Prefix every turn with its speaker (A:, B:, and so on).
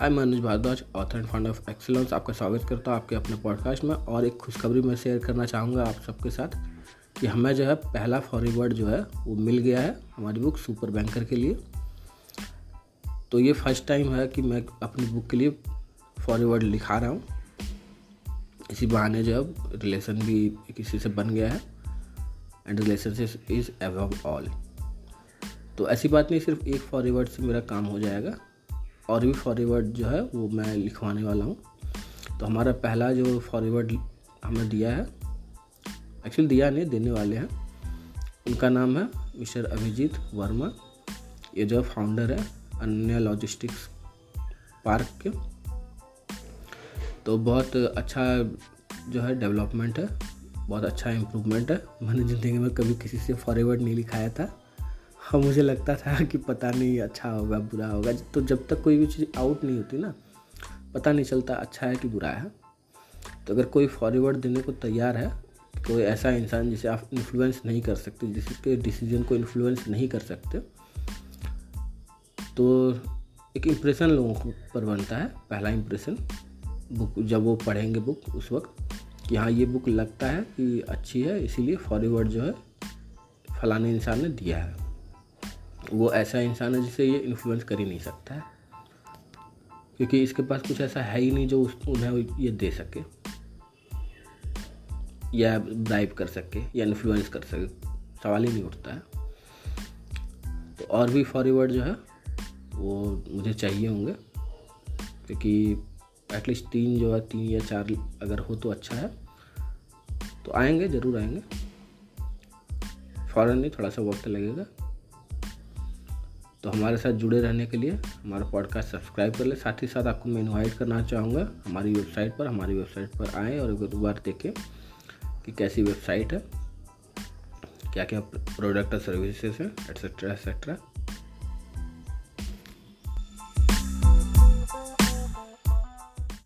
A: हाय मैं Anuj Bhardwaj author and founder of Excellence आपका स्वागत करता हूँ आपके अपने पॉडकास्ट में और एक खुशखबरी मैं शेयर करना चाहूँगा आप सबके साथ कि हमें जो है पहला फॉरवर्ड जो है वो मिल गया है हमारी बुक सुपर बैंकर के लिए। तो ये फ़र्स्ट टाइम है कि मैं अपनी बुक के लिए फॉरवर्ड लिखा रहा हूँ। इसी बहाने जो है रिलेशन भी किसी से बन गया है। एंड रिलेशनशिप इज़ एव ऑल तो ऐसी बात नहीं, सिर्फ़ एक फॉरवर्ड से मेरा काम हो जाएगा। और भी फॉरवर्ड जो है वो मैं लिखवाने वाला हूँ। तो हमारा पहला जो फॉरवर्ड हमें दिया है एक्चुअली दिया नहीं, देने वाले हैं। उनका नाम है मिस्टर अभिजीत वर्मा। ये जो फाउंडर है, अन्य लॉजिस्टिक्स पार्क के। तो बहुत अच्छा जो है डेवलपमेंट है, बहुत अच्छा इम्प्रूवमेंट है। मैंने ज़िंदगी में कभी किसी से फॉरवर्ड नहीं लिखाया था। हाँ मुझे लगता था कि पता नहीं अच्छा होगा, बुरा होगा। तो जब तक कोई भी चीज़ आउट नहीं होती ना, पता नहीं चलता अच्छा है कि बुरा है। तो अगर कोई फॉरवर्ड देने को तैयार है, कोई ऐसा इंसान जिसे आप इन्फ्लुएंस नहीं कर सकते, जिसके डिसीज़न को इन्फ्लुएंस नहीं कर सकते तो एक इम्प्रेशन लोगों पर बनता है, पहला इम्प्रेशन बुक जब वो पढ़ेंगे बुक उस वक्त, कि हाँ ये बुक लगता है कि अच्छी है, इसीलिए फॉरवर्ड जो है, फलाने इंसान ने दिया है। वो ऐसा इंसान है जिसे ये इन्फ्लुएंस कर ही नहीं सकता है। क्योंकि इसके पास कुछ ऐसा है ही नहीं जो उस उन्हें ये दे सके। या ड्राइव कर सके, या इन्फ्लुएंस कर सके। सवाल ही नहीं उठता है। तो और भी फॉरवर्ड जो है, वो मुझे चाहिए होंगे। क्योंकि एटलीस्ट तीन जो है, तीन या चार अगर हो तो अच्छा है। तो आएँगे, ज़रूर आएँगे। फ़ौरन नहीं, थोड़ा सा वक्त लगेगा। तो हमारे साथ जुड़े रहने के लिए हमारा पॉडकास्ट सब्सक्राइब कर ले। साथ ही साथ आपको मैं इन्वाइट करना चाहूँगा, हमारी वेबसाइट पर, हमारी वेबसाइट पर आएँ और एक बार देखें कि कैसी वेबसाइट है क्या क्या प्रोडक्ट और सर्विसेज़ हैं एट्सेट्रा एट्सेट्रा